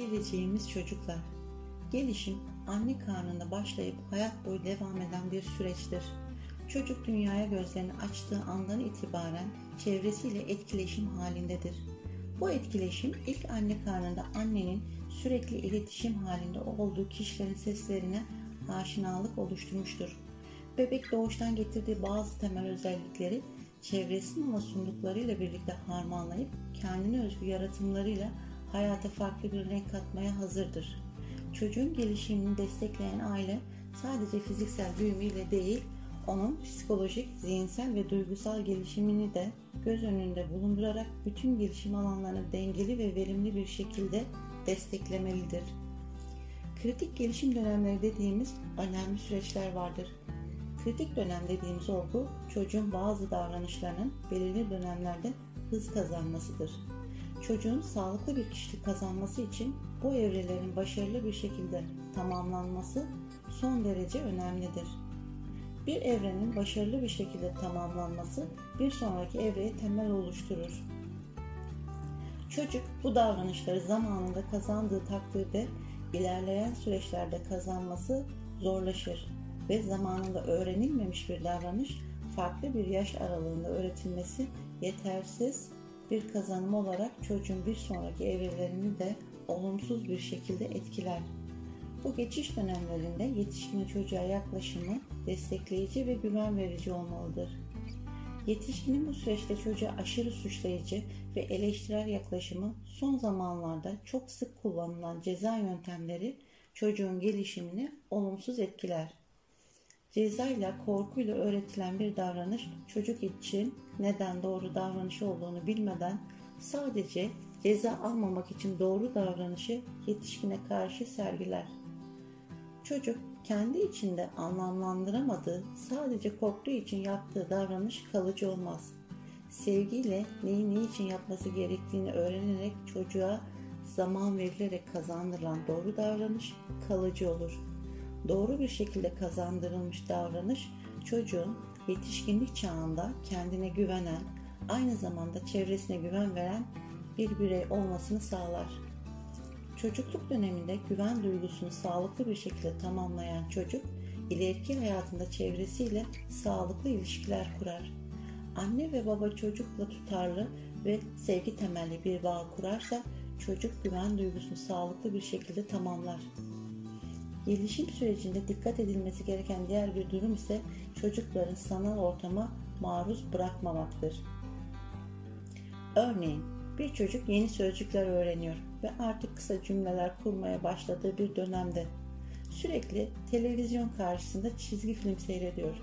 Geleceğimiz çocuklar. Gelişim anne karnında başlayıp hayat boyu devam eden bir süreçtir. Çocuk dünyaya gözlerini açtığı andan itibaren çevresiyle etkileşim halindedir. Bu etkileşim ilk anne karnında annenin sürekli iletişim halinde olduğu kişilerin seslerine aşinalık oluşturmuştur. Bebek doğuştan getirdiği bazı temel özellikleri çevresinin ona sunduklarıyla birlikte harmanlayıp kendine özgü yaratımlarıyla hayata farklı bir renk katmaya hazırdır. Çocuğun gelişimini destekleyen aile sadece fiziksel büyümeyle değil, onun psikolojik, zihinsel ve duygusal gelişimini de göz önünde bulundurarak bütün gelişim alanlarını dengeli ve verimli bir şekilde desteklemelidir. Kritik gelişim dönemleri dediğimiz önemli süreçler vardır. Kritik dönem dediğimiz olgu çocuğun bazı davranışlarının belirli dönemlerde hız kazanmasıdır. Çocuğun sağlıklı bir kişilik kazanması için bu evrelerin başarılı bir şekilde tamamlanması son derece önemlidir. Bir evrenin başarılı bir şekilde tamamlanması bir sonraki evreye temel oluşturur. Çocuk bu davranışları zamanında kazandığı takdirde ilerleyen süreçlerde kazanması zorlaşır ve zamanında öğrenilmemiş bir davranış farklı bir yaş aralığında öğretilmesi yetersiz bir kazanım olarak çocuğun bir sonraki evrelerini de olumsuz bir şekilde etkiler. Bu geçiş dönemlerinde yetişkin çocuğa yaklaşımı destekleyici ve güven verici olmalıdır. Yetişkinin bu süreçte çocuğa aşırı suçlayıcı ve eleştirel yaklaşımı son zamanlarda çok sık kullanılan ceza yöntemleri çocuğun gelişimini olumsuz etkiler. Ceza ile korkuyla öğretilen bir davranış çocuk için neden doğru davranış olduğunu bilmeden sadece ceza almamak için doğru davranışı yetişkine karşı sergiler. Çocuk kendi içinde anlamlandıramadığı, sadece korktuğu için yaptığı davranış kalıcı olmaz. Sevgiyle neyi ne için yapması gerektiğini öğrenerek çocuğa zaman verilerek kazandırılan doğru davranış kalıcı olur. Doğru bir şekilde kazandırılmış davranış çocuğun yetişkinlik çağında kendine güvenen, aynı zamanda çevresine güven veren bir birey olmasını sağlar. Çocukluk döneminde güven duygusunu sağlıklı bir şekilde tamamlayan çocuk, ileriki hayatında çevresiyle sağlıklı ilişkiler kurar. Anne ve baba çocukla tutarlı ve sevgi temelli bir bağ kurarsa çocuk güven duygusunu sağlıklı bir şekilde tamamlar. Gelişim sürecinde dikkat edilmesi gereken diğer bir durum ise çocukların sanal ortama maruz bırakmamaktır. Örneğin bir çocuk yeni sözcükler öğreniyor ve artık kısa cümleler kurmaya başladığı bir dönemde sürekli televizyon karşısında çizgi film seyrediyor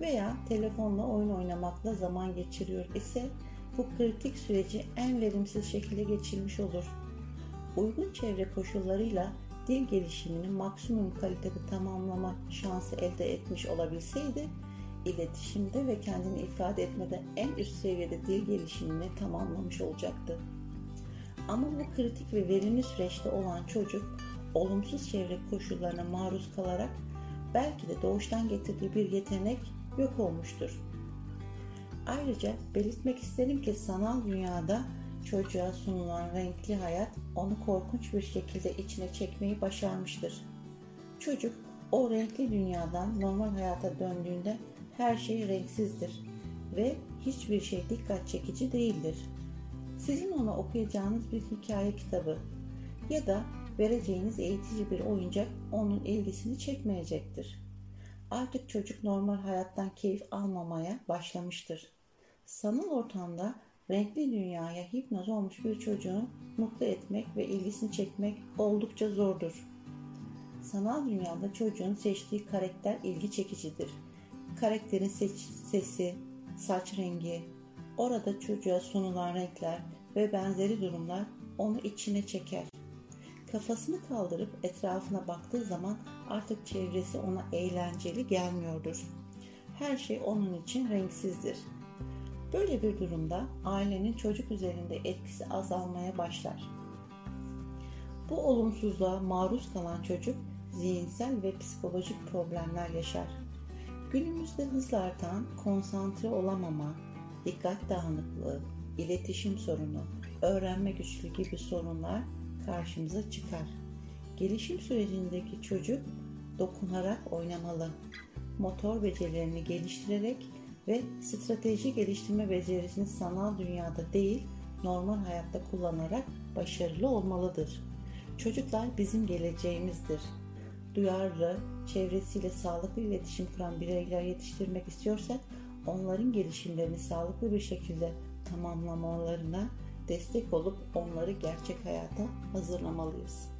veya telefonla oyun oynamakla zaman geçiriyor ise bu kritik süreci en verimsiz şekilde geçirmiş olur. Uygun çevre koşullarıyla dil gelişimini maksimum kalitede tamamlama şansı elde etmiş olabilseydi, iletişimde ve kendini ifade etmede en üst seviyede dil gelişimini tamamlamış olacaktı. Ama bu kritik ve verimli süreçte olan çocuk, olumsuz çevre koşullarına maruz kalarak belki de doğuştan getirdiği bir yetenek yok olmuştur. Ayrıca belirtmek isterim ki sanal dünyada çocuğa sunulan renkli hayat onu korkunç bir şekilde içine çekmeyi başarmıştır. Çocuk o renkli dünyadan normal hayata döndüğünde her şey renksizdir ve hiçbir şey dikkat çekici değildir. Sizin ona okuyacağınız bir hikaye kitabı ya da vereceğiniz eğitici bir oyuncak onun ilgisini çekmeyecektir. Artık çocuk normal hayattan keyif almamaya başlamıştır. Sanal ortamda renkli dünyaya hipnoz olmuş bir çocuğu mutlu etmek ve ilgisini çekmek oldukça zordur. Sanal dünyada çocuğun seçtiği karakter ilgi çekicidir. Karakterin sesi, saç rengi, orada çocuğa sunulan renkler ve benzeri durumlar onu içine çeker. Kafasını kaldırıp etrafına baktığı zaman artık çevresi ona eğlenceli gelmiyordur. Her şey onun için renksizdir Böyle bir durumda ailenin çocuk üzerinde etkisi azalmaya başlar. Bu olumsuzluğa maruz kalan çocuk zihinsel ve psikolojik problemler yaşar. Günümüzde hızla artan konsantre olamama, dikkat dağınıklığı, iletişim sorunu, öğrenme güçlüğü gibi sorunlar karşımıza çıkar. Gelişim sürecindeki çocuk dokunarak oynamalı. Motor becerilerini geliştirerek ve strateji geliştirme becerisini sanal dünyada değil, normal hayatta kullanarak başarılı olmalıdır. Çocuklar bizim geleceğimizdir. Duyarlı, çevresiyle sağlıklı iletişim kuran bireyler yetiştirmek istiyorsak onların gelişimlerini sağlıklı bir şekilde tamamlamalarına destek olup onları gerçek hayata hazırlamalıyız.